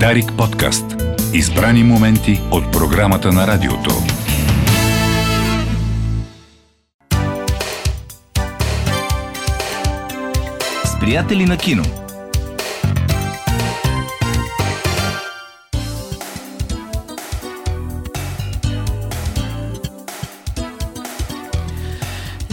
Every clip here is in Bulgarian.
Дарик подкаст. Избрани моменти от програмата на радиото. С приятели на кино.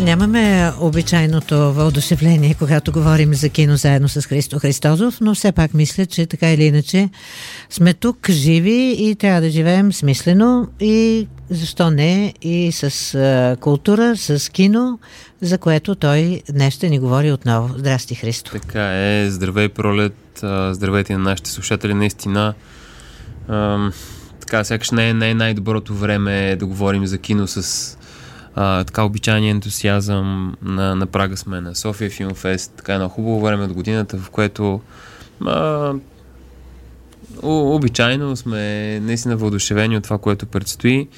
Нямаме обичайното въодушевление, когато говорим за кино заедно с Христо Христозов, но все пак мисля, че така или иначе сме тук живи и трябва да живеем смислено и защо не и с а, култура, с кино, за което той днес ще ни говори отново. Здрасти, Христо. Така е, здравей пролет, здравейте на нашите слушатели, наистина. Ам, така, сякаш не е, е най-доброто време да говорим за кино с а, така обичайния ентусиазъм на, на прага сме на София Филмфест, така едно хубаво време от годината, в което а, обичайно сме наистина въодушевени от това, което предстои.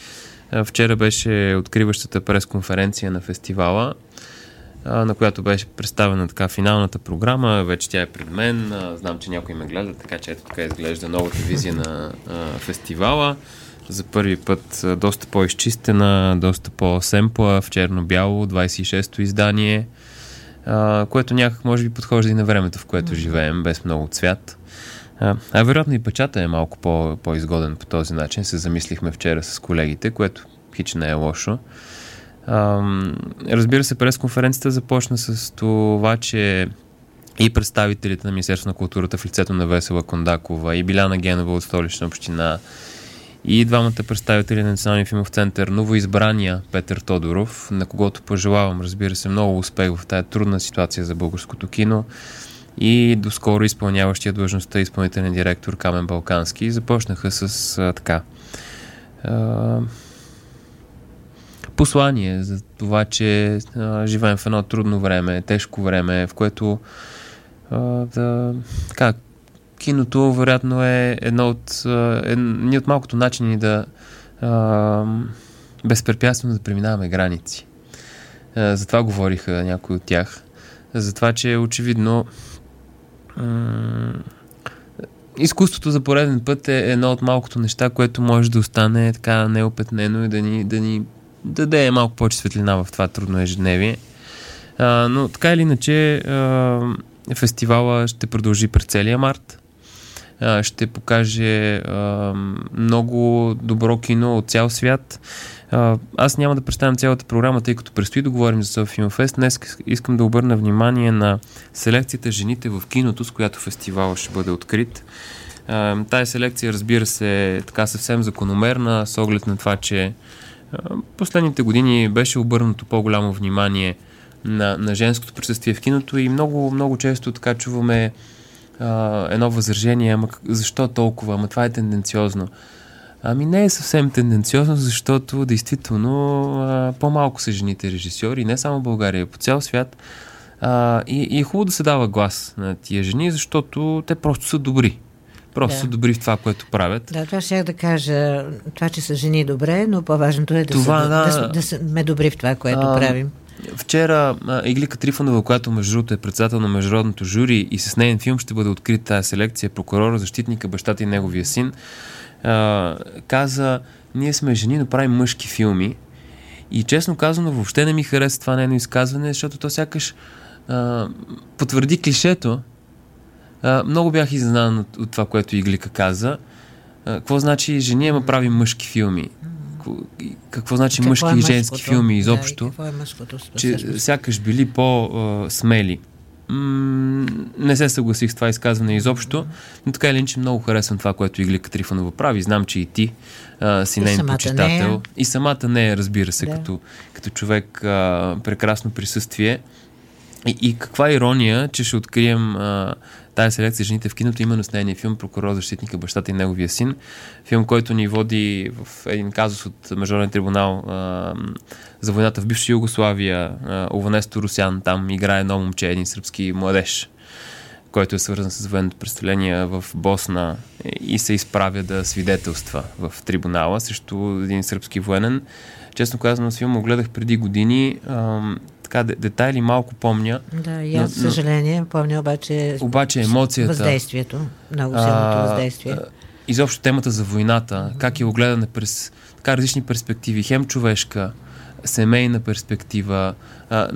А, вчера беше откриващата пресконференция на фестивала, а, на която беше представена така финалната програма. Вече тя е пред мен. А, знам, че някой ме гледа, така че ето така изглежда новата визия на а, фестивала за първи път доста по-изчистена, доста по-семпла, в черно-бяло, 26-то издание, а, което някак може би подхожда и на времето, в което живеем, без много цвят. А, а вероятно и печата е малко по- по-изгоден по този начин. Се замислихме вчера с колегите, което хич не е лошо. А, разбира се, пресконференцията започна с това, че и представителите на Министерство на културата в лицето на Весела Кондакова и Биляна Генова от столична община и двамата представители на Националния филмов център, новоизбрания Петър Тодоров, на когото пожелавам, разбира се, много успех в тази трудна ситуация за българското кино и доскоро изпълняващия длъжността изпълнителен директор Камен Балкански. Започнаха с а, така а, послание за това, че а, живеем в едно трудно време, тежко време, в което а, да, така, киното вероятно е едно от, е, от малкото начини да а, безпрепятствено да преминаваме граници. А, за това говориха някои от тях. За това, че очевидно м- изкуството за пореден път е едно от малкото неща, което може да остане така неопетнено и да ни, да ни даде малко повече светлина в това трудно ежедневие. А, но така или иначе а, фестивала ще продължи през целия март ще покаже много добро кино от цял свят. Аз няма да представям цялата програма, тъй като предстои да говорим за София Фест. Днес искам да обърна внимание на селекцията Жените в киното, с която фестивал ще бъде открит. Тая селекция, разбира се, е така съвсем закономерна, с оглед на това, че последните години беше обърнато по-голямо внимание на, на женското присъствие в киното и много, много често така чуваме а, едно възражение, ама защо толкова, ама това е тенденциозно. Ами не е съвсем тенденциозно, защото действително а, по-малко са жените режисьори, не само в България, по цял свят. А, и, и е хубаво да се дава глас на тия жени, защото те просто са добри. Просто да. са добри в това, което правят. Да, това ще да кажа. Това, че са жени добре, но по-важното е да, това, са, да, да, да сме добри в това, което а, правим. Вчера Иглика Трифонова, която между другото е председател на международното жури и с нейн филм ще бъде открит тази селекция, прокурора, защитника, бащата и неговия син, а, каза, ние сме жени, но правим мъжки филми. И честно казано, въобще не ми хареса това нейно изказване, защото то сякаш а, потвърди клишето. А, много бях изненадан от, от това, което Иглика каза. А, какво значи жени, ама правим мъжки филми? Какво значи какво мъжки е и женски филми изобщо, да, е мъжкото, че сякаш били по-смели. не се съгласих с това изказване изобщо, но така или иначе много харесвам това, което Иглика Трифонова прави. Знам, че и ти а, си нейн почитател. Нея. И самата не е, разбира се, да. като, като човек а, прекрасно присъствие. И, и каква ирония, че ще открием а, тази селекция жените в киното, именно с нейния филм Прокурор, защитника, бащата и неговия син. Филм, който ни води в един казус от Международен трибунал а, за войната в бивша Югославия. Ованесто Русян там играе едно момче, един сръбски младеж който е свързан с военното представление в Босна и се изправя да свидетелства в трибунала срещу един сръбски военен. Честно казано, с филма гледах преди години така детайли малко помня. Да, и аз, за съжаление, помня обаче... Обаче емоцията... Въздействието, много силното въздействие. А, изобщо темата за войната, как е огледане през така различни перспективи, хем човешка, семейна перспектива, а,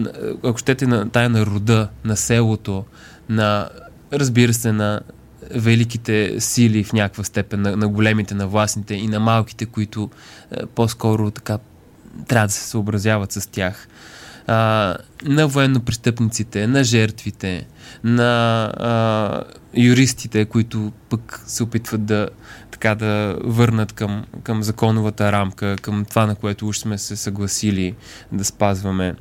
ако щете на тая на рода, на селото, на, разбира се, на великите сили в някаква степен, на, на големите, на властните и на малките, които а, по-скоро така трябва да се съобразяват с тях. А, на военно-престъпниците, на жертвите, на а, юристите, които пък се опитват да така да върнат към, към законовата рамка, към това, на което уж сме се съгласили да спазваме.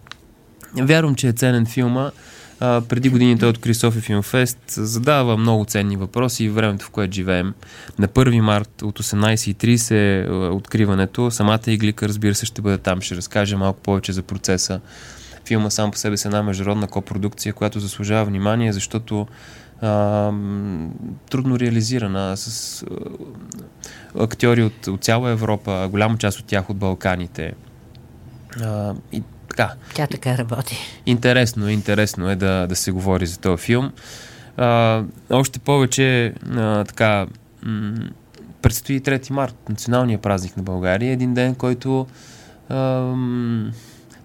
Вярвам, че е ценен филма. А, преди години той откри Софи Филмфест, задава много ценни въпроси и времето, в което живеем. На 1 март от 18.30 е откриването. Самата Иглика, разбира се, ще бъде там. Ще разкаже малко повече за процеса. Филма сам по себе си е една международна копродукция, която заслужава внимание, защото а, трудно реализирана с а, актьори от, от цяла Европа, голяма част от тях от Балканите. А, и така. Тя така работи. Интересно, интересно е да, да се говори за този филм. А, още повече а, така м- предстои 3 март, националния празник на България, един ден, който а,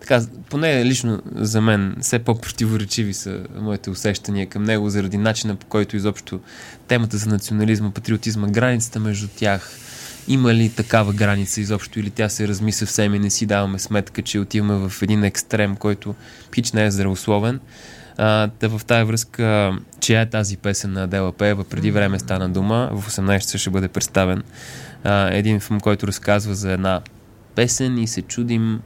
така, поне лично за мен, все по-противоречиви са моите усещания към него, заради начина по който изобщо темата за национализма, патриотизма, границата между тях, има ли такава граница изобщо или тя се разми съвсем и не си даваме сметка, че отиваме в един екстрем, който пич не е здравословен. А, да в тази връзка, чия е тази песен на Адела Пеева, преди време стана дума, в 18 часа ще бъде представен а, един филм, който разказва за една песен и се чудим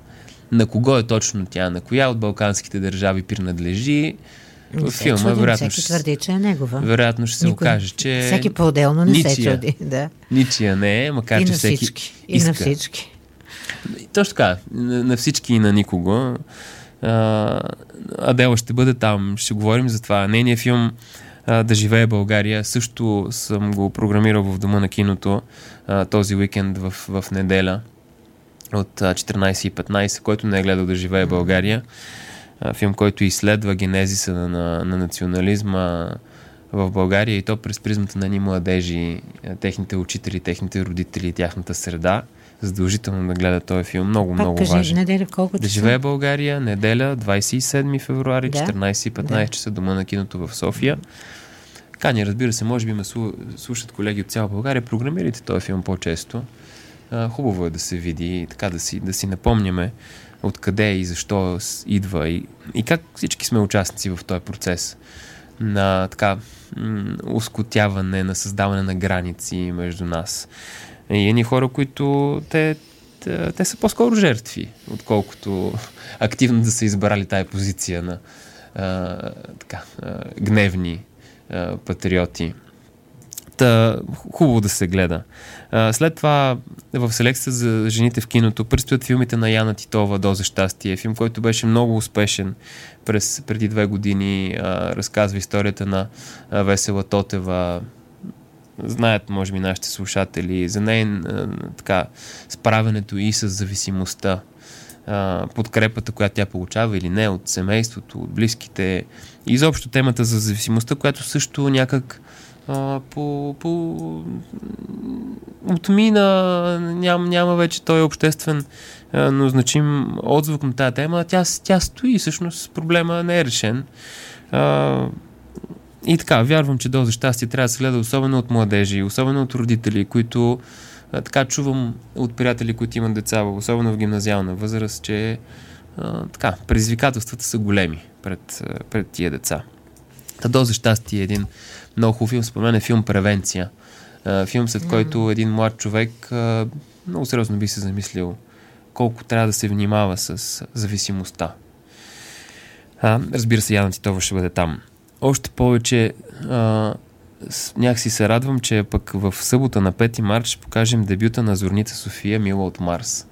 на кого е точно тя, на коя от балканските държави принадлежи. В филма, чудим, вероятно, всеки твърди, че е негова. Вероятно ще се Никой, окаже, че... Всеки по-отделно не ничия, се чуди. Да. Ничия не е, макар и че на всеки всички. И иска. на всички. Точно така, на, на всички и на никого. А, Адела ще бъде там, ще говорим за това. Нейният филм а, Да живее България също съм го програмирал в дома на киното а, този уикенд в, в неделя от 14.15, който не е гледал да живее България. Филм, който изследва генезиса на, на, на национализма в България и то през призмата на ни младежи, техните учители, техните родители тяхната среда. Задължително да гледа този филм. Много, Пак много кажи, важен. Неделя колко Да живее България, неделя, 27 февруари, да? 14.15 да. часа, дома на киното в София. Кани, разбира се, може би ме слушат колеги от цяла България. Програмирайте този филм по-често а, хубаво е да се види и така да си, да си напомняме откъде и защо идва и, и как всички сме участници в този процес на така ускотяване, на създаване на граници между нас. И едни хора, които те, те, те са по-скоро жертви, отколкото активно да са избрали тая позиция на а, така, а, гневни а, патриоти. Та, хубаво да се гледа. А, след това в селекцията за жените в киното предстоят филмите на Яна Титова «Доза щастие», филм, който беше много успешен през, преди две години. А, разказва историята на Весела Тотева, знаят, може би, нашите слушатели, за нейн така, справенето и с зависимостта, подкрепата, която тя получава или не от семейството, от близките. И изобщо темата за зависимостта, която също някак а, по, по... отмина, ням, няма вече той обществен, а, но значим отзвук на тази тема, тя, тя стои, всъщност проблема не е решен. А, и така, вярвам, че доза щастие трябва да се гледа особено от младежи, особено от родители, които а, така чувам от приятели, които имат деца, особено в гимназиална възраст, че а, така, предизвикателствата са големи пред, пред тия деца. Та доза щастие е един много хубав филм. Според мен е филм Превенция. А, филм, след който един млад човек а, много сериозно би се замислил колко трябва да се внимава с зависимостта. А, разбира се, Яна Титова ще бъде там. Още повече а, някакси се радвам, че пък в събота на 5 марта ще покажем дебюта на Зорница София Мила от Марс.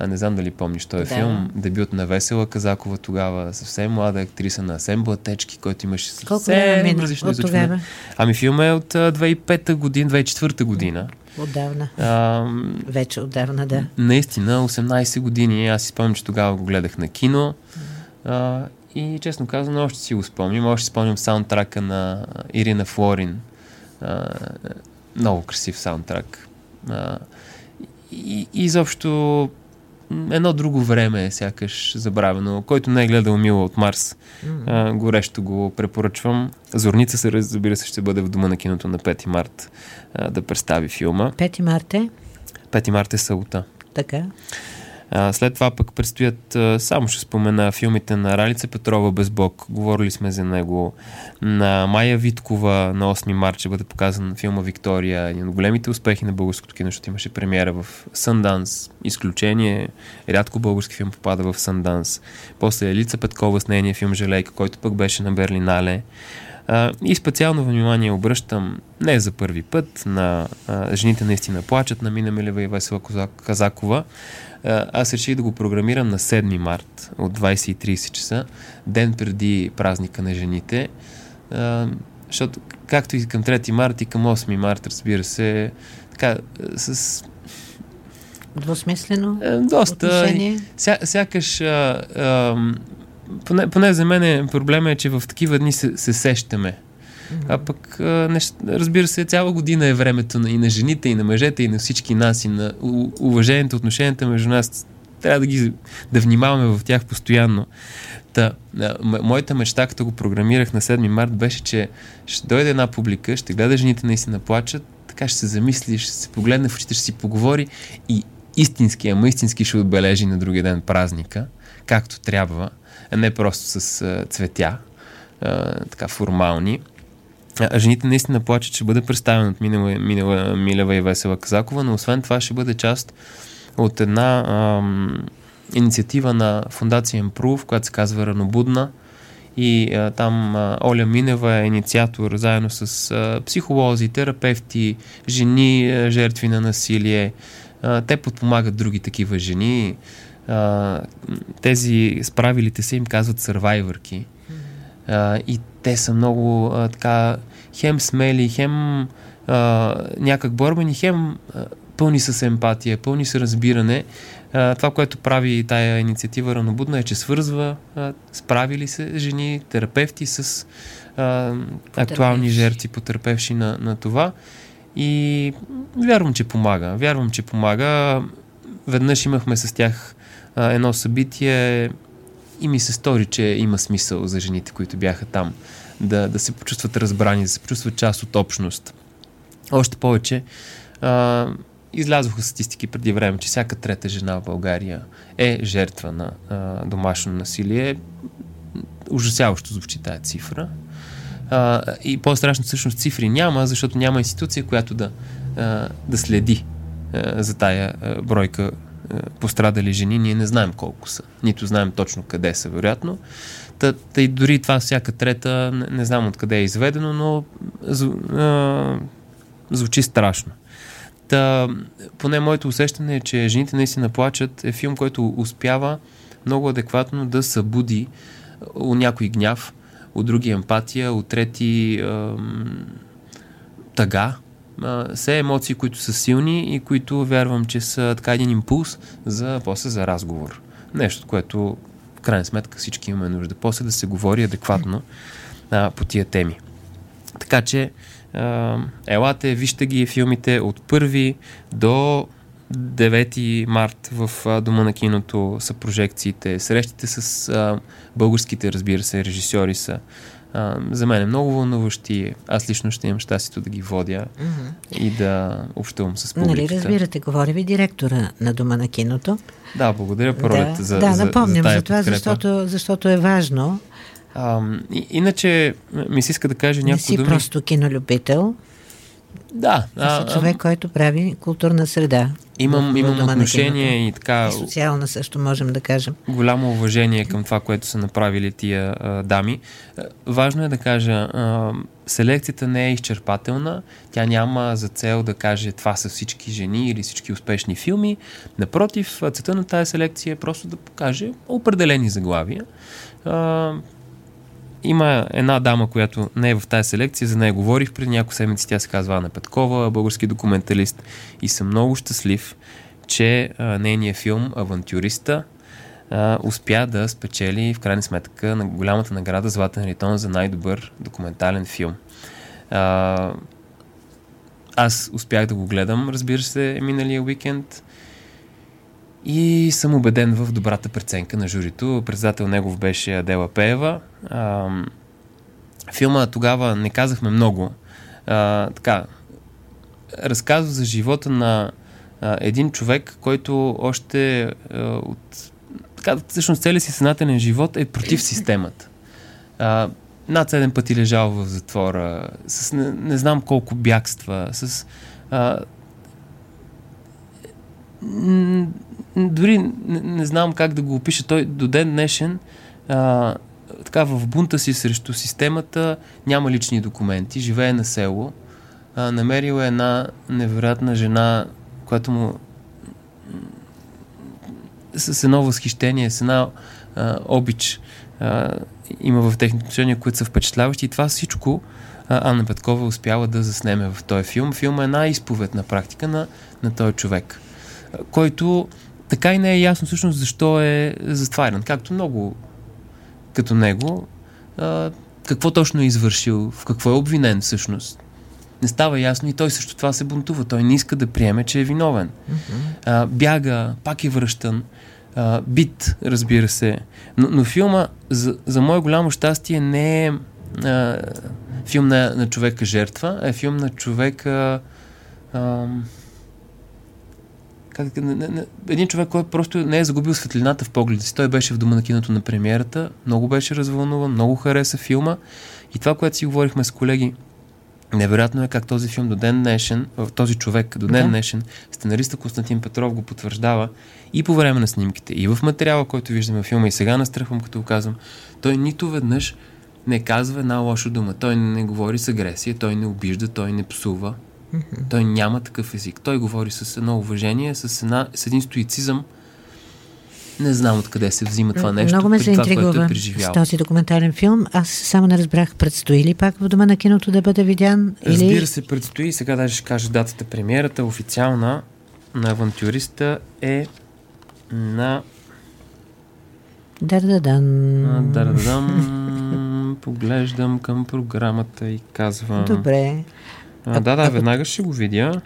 А, не знам дали помниш този да. филм. Дебют на Весела Казакова тогава, съвсем млада актриса на Асен Блатечки, който имаше съвсем различно изучване. Ами филм е от 2005 година, 2004 година. Отдавна. А, Вече отдавна, да. Наистина, 18 години. Аз си спомням, че тогава го гледах на кино. А, и честно казано, още си го спомням. Още спомням саундтрака на Ирина Флорин. А, много красив саундтрак. А, и, и изобщо едно друго време е сякаш забравено. Който не е гледал Мила от Марс, mm-hmm. а, горещо го препоръчвам. Зорница се разбира се ще бъде в дома на киното на 5 март а, да представи филма. 5 март е? 5 март е сълта. Така. А, след това пък предстоят, само ще спомена филмите на Ралица Петрова без Бог. Говорили сме за него. На Майя Виткова на 8 марта ще бъде показан филма Виктория. Един от големите успехи на българското кино, защото имаше премиера в Сънданс. Изключение. Рядко български филм попада в Сънданс. После Елица Петкова с нейния филм Желейка, който пък беше на Берлинале. А, и специално внимание обръщам не за първи път на а, Жените наистина плачат на Мина Милева и Весела Казакова. Аз реших да го програмирам на 7 март от 20.30 часа, ден преди празника на жените, защото както и към 3 март и към 8 март, разбира се, така, с Двусмислено? Доста. Ся, сякаш. А, а, поне, поне за мен проблема е, че в такива дни се, се сещаме. А пък, нещ... разбира се, цяла година е времето на, и на жените, и на мъжете, и на всички нас, и на уважението, отношенията между нас. Трябва да ги да внимаваме в тях постоянно. Та, моята мечта, като го програмирах на 7 март, беше, че ще дойде една публика, ще гледа жените наистина плачат, така ще се замисли, ще се погледне в очите, ще си поговори и истински, ама истински ще отбележи на другия ден празника, както трябва, не просто с а, цветя, а, така формални жените наистина плачат, че бъде представен от Минева, Минева, Милева и Весела Казакова, но освен това ще бъде част от една ам, инициатива на фундация Improve, която се казва Ранобудна. И а, там а, Оля Минева е инициатор заедно с а, психолози, терапевти, жени, а, жертви на насилие. А, те подпомагат други такива жени. А, тези справилите се им казват сървайвърки. А, и те са много а, така хем смели, хем а, някак борбени, хем а, пълни с емпатия, пълни с разбиране. А, това, което прави тая инициатива Ранобудна е, че свързва а, справили се жени, терапевти с а, актуални жертви, потерпевши на, на това. И вярвам, че помага. Вярвам, че помага. Веднъж имахме с тях а, едно събитие и ми се стори, че има смисъл за жените, които бяха там да, да се почувстват разбрани, да се почувстват част от общност. Още повече, а, излязоха статистики преди време, че всяка трета жена в България е жертва на а, домашно насилие. Ужасяващо звучи тази цифра. А, и по-страшно всъщност цифри няма, защото няма институция, която да, а, да следи а, за тая а, бройка пострадали жени. Ние не знаем колко са. Нито знаем точно къде са, вероятно. Та, та и дори това всяка трета, не, не знам откъде е изведено, но а, звучи страшно. Та, поне моето усещане е, че Жените наистина плачат е филм, който успява много адекватно да събуди у някой гняв, от други емпатия, от трети а, тъга. А, все емоции, които са силни и които вярвам, че са така един импулс за после за разговор. Нещо, което в крайна сметка всички имаме нужда. После да се говори адекватно а, по тия теми. Така че, а, елате, вижте ги филмите от 1 до 9 март в Дома на киното са прожекциите. Срещите с а, българските, разбира се, режисьори са а, за мен е много вълнуващи. Аз лично ще имам щастието да ги водя mm-hmm. и да общувам с публиката. Нали разбирате, говори ви директора на Дома на киното. Да, благодаря Пролет да, за Да, за, напомням за, за това, защото, защото е важно. А, и, иначе ми се иска да кажа няколко думи. Не си просто кинолюбител. Да. А, а, човек, който прави културна среда. Имам, имам отношение и така. И социална също можем да кажем. Голямо уважение към това, което са направили тия а, дами. Важно е да кажа, а, селекцията не е изчерпателна. Тя няма за цел да каже това са всички жени или всички успешни филми. Напротив, целта на тази селекция е просто да покаже определени заглавия. А, има една дама, която не е в тази селекция, за нея говорих преди няколко седмици, тя се казва Ана Петкова, български документалист и съм много щастлив, че а, нейният филм Авантюриста а, успя да спечели в крайна сметка на голямата награда Златен ритон за най-добър документален филм. А, аз успях да го гледам, разбира се, миналия уикенд. И съм убеден в добрата преценка на журито. Председател негов беше Адела Пеева. А, филма тогава не казахме много. А, така, разказва за живота на а, един човек, който още а, от така, всъщност целият си съзнателен живот е против системата. А, над седем пъти лежал в затвора, с не, не знам колко бягства, с а, дори не, не знам как да го опиша. Той до ден днешен а, така в бунта си срещу системата няма лични документи, живее на село, а, намерил е една невероятна жена, която му с едно възхищение, с една а, обич а, има в техните отношения, които са впечатляващи и това всичко а, Анна Петкова успява да заснеме в този филм. Филм е една изповед на практика на, на този човек, който така и не е ясно всъщност защо е затварян. Както много като него, а, какво точно е извършил, в какво е обвинен всъщност. Не става ясно и той също това се бунтува. Той не иска да приеме, че е виновен. А, бяга, пак е връщан. А, бит, разбира се. Но, но филма, за, за мое голямо щастие, не е а, филм на, на човека жертва, а е филм на човека. А, как, не, не, един човек, който просто не е загубил светлината в погледа си. Той беше в дома на киното на премиерата, много беше развълнуван, много хареса филма. И това, което си говорихме с колеги, невероятно е как този филм до ден днешен, този човек до ден днешен, сценариста Константин Петров го потвърждава и по време на снимките, и в материала, който виждаме в филма, и сега настръхвам, като го казвам, той нито веднъж не казва една лоша дума. Той не говори с агресия, той не обижда, той не псува, Mm-hmm. Той няма такъв език. Той говори с едно уважение, с, една, с един стоицизъм. Не знам откъде се взима това нещо. Много ме се интригува е с този документален филм. Аз само не разбрах, предстои ли пак в дома на киното да бъде видян? Разбира или... се, предстои. Сега даже ще кажа датата. Премиерата официална на авантюриста е на... Да-да-дан. Да-да-дан. Поглеждам към програмата и казвам... Добре. А, да, да, веднага ще го видя.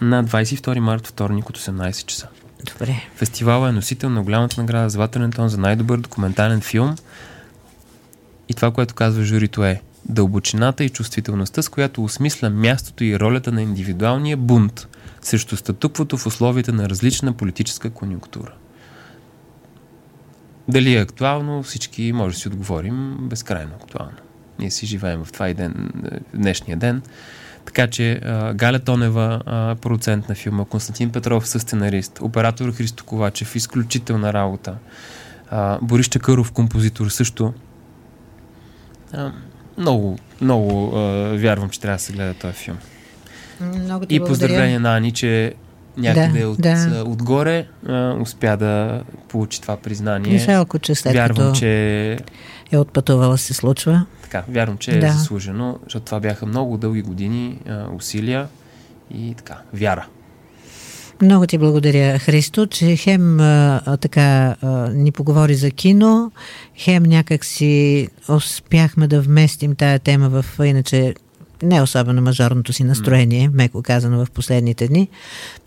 На 22 март, вторник от 18 часа. Добре. Фестивалът е носител на голямата награда Златен тон за най-добър документален филм. И това, което казва журито е дълбочината и чувствителността, с която осмисля мястото и ролята на индивидуалния бунт срещу статуквото в условията на различна политическа конюнктура. Дали е актуално, всички може да си отговорим безкрайно актуално. Ние си живеем в това и ден, днешния ден. Така че а, Галя Тонева, а, продуцент на филма, Константин Петров, съсценарист, оператор Христо Ковачев, изключителна работа, а, Борис Чакъров, композитор също. А, много, много а, вярвам, че трябва да се гледа този филм. Много ти и поздравление на Ани, че някъде да, от, да. отгоре а, успя да получи това признание. Жалко, че след Вярвам, като че е отпътувала се случва. Така, вярвам, че е да. е заслужено, защото това бяха много дълги години а, усилия и така, вяра. Много ти благодаря, Христо, че хем а, така а, ни поговори за кино, хем някак си успяхме да вместим тая тема в иначе не особено мажорното си настроение, меко казано в последните дни.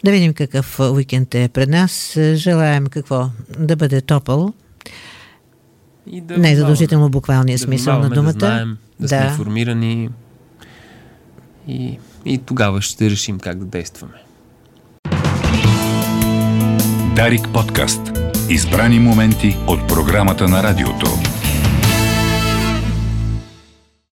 Да видим какъв уикенд е пред нас. Желаем какво? Да бъде топъл, и да не е задължително буквалния да смисъл на думата. Да, знаем, да, да сме информирани и, и тогава ще решим как да действаме. Дарик подкаст. Избрани моменти от програмата на радиото.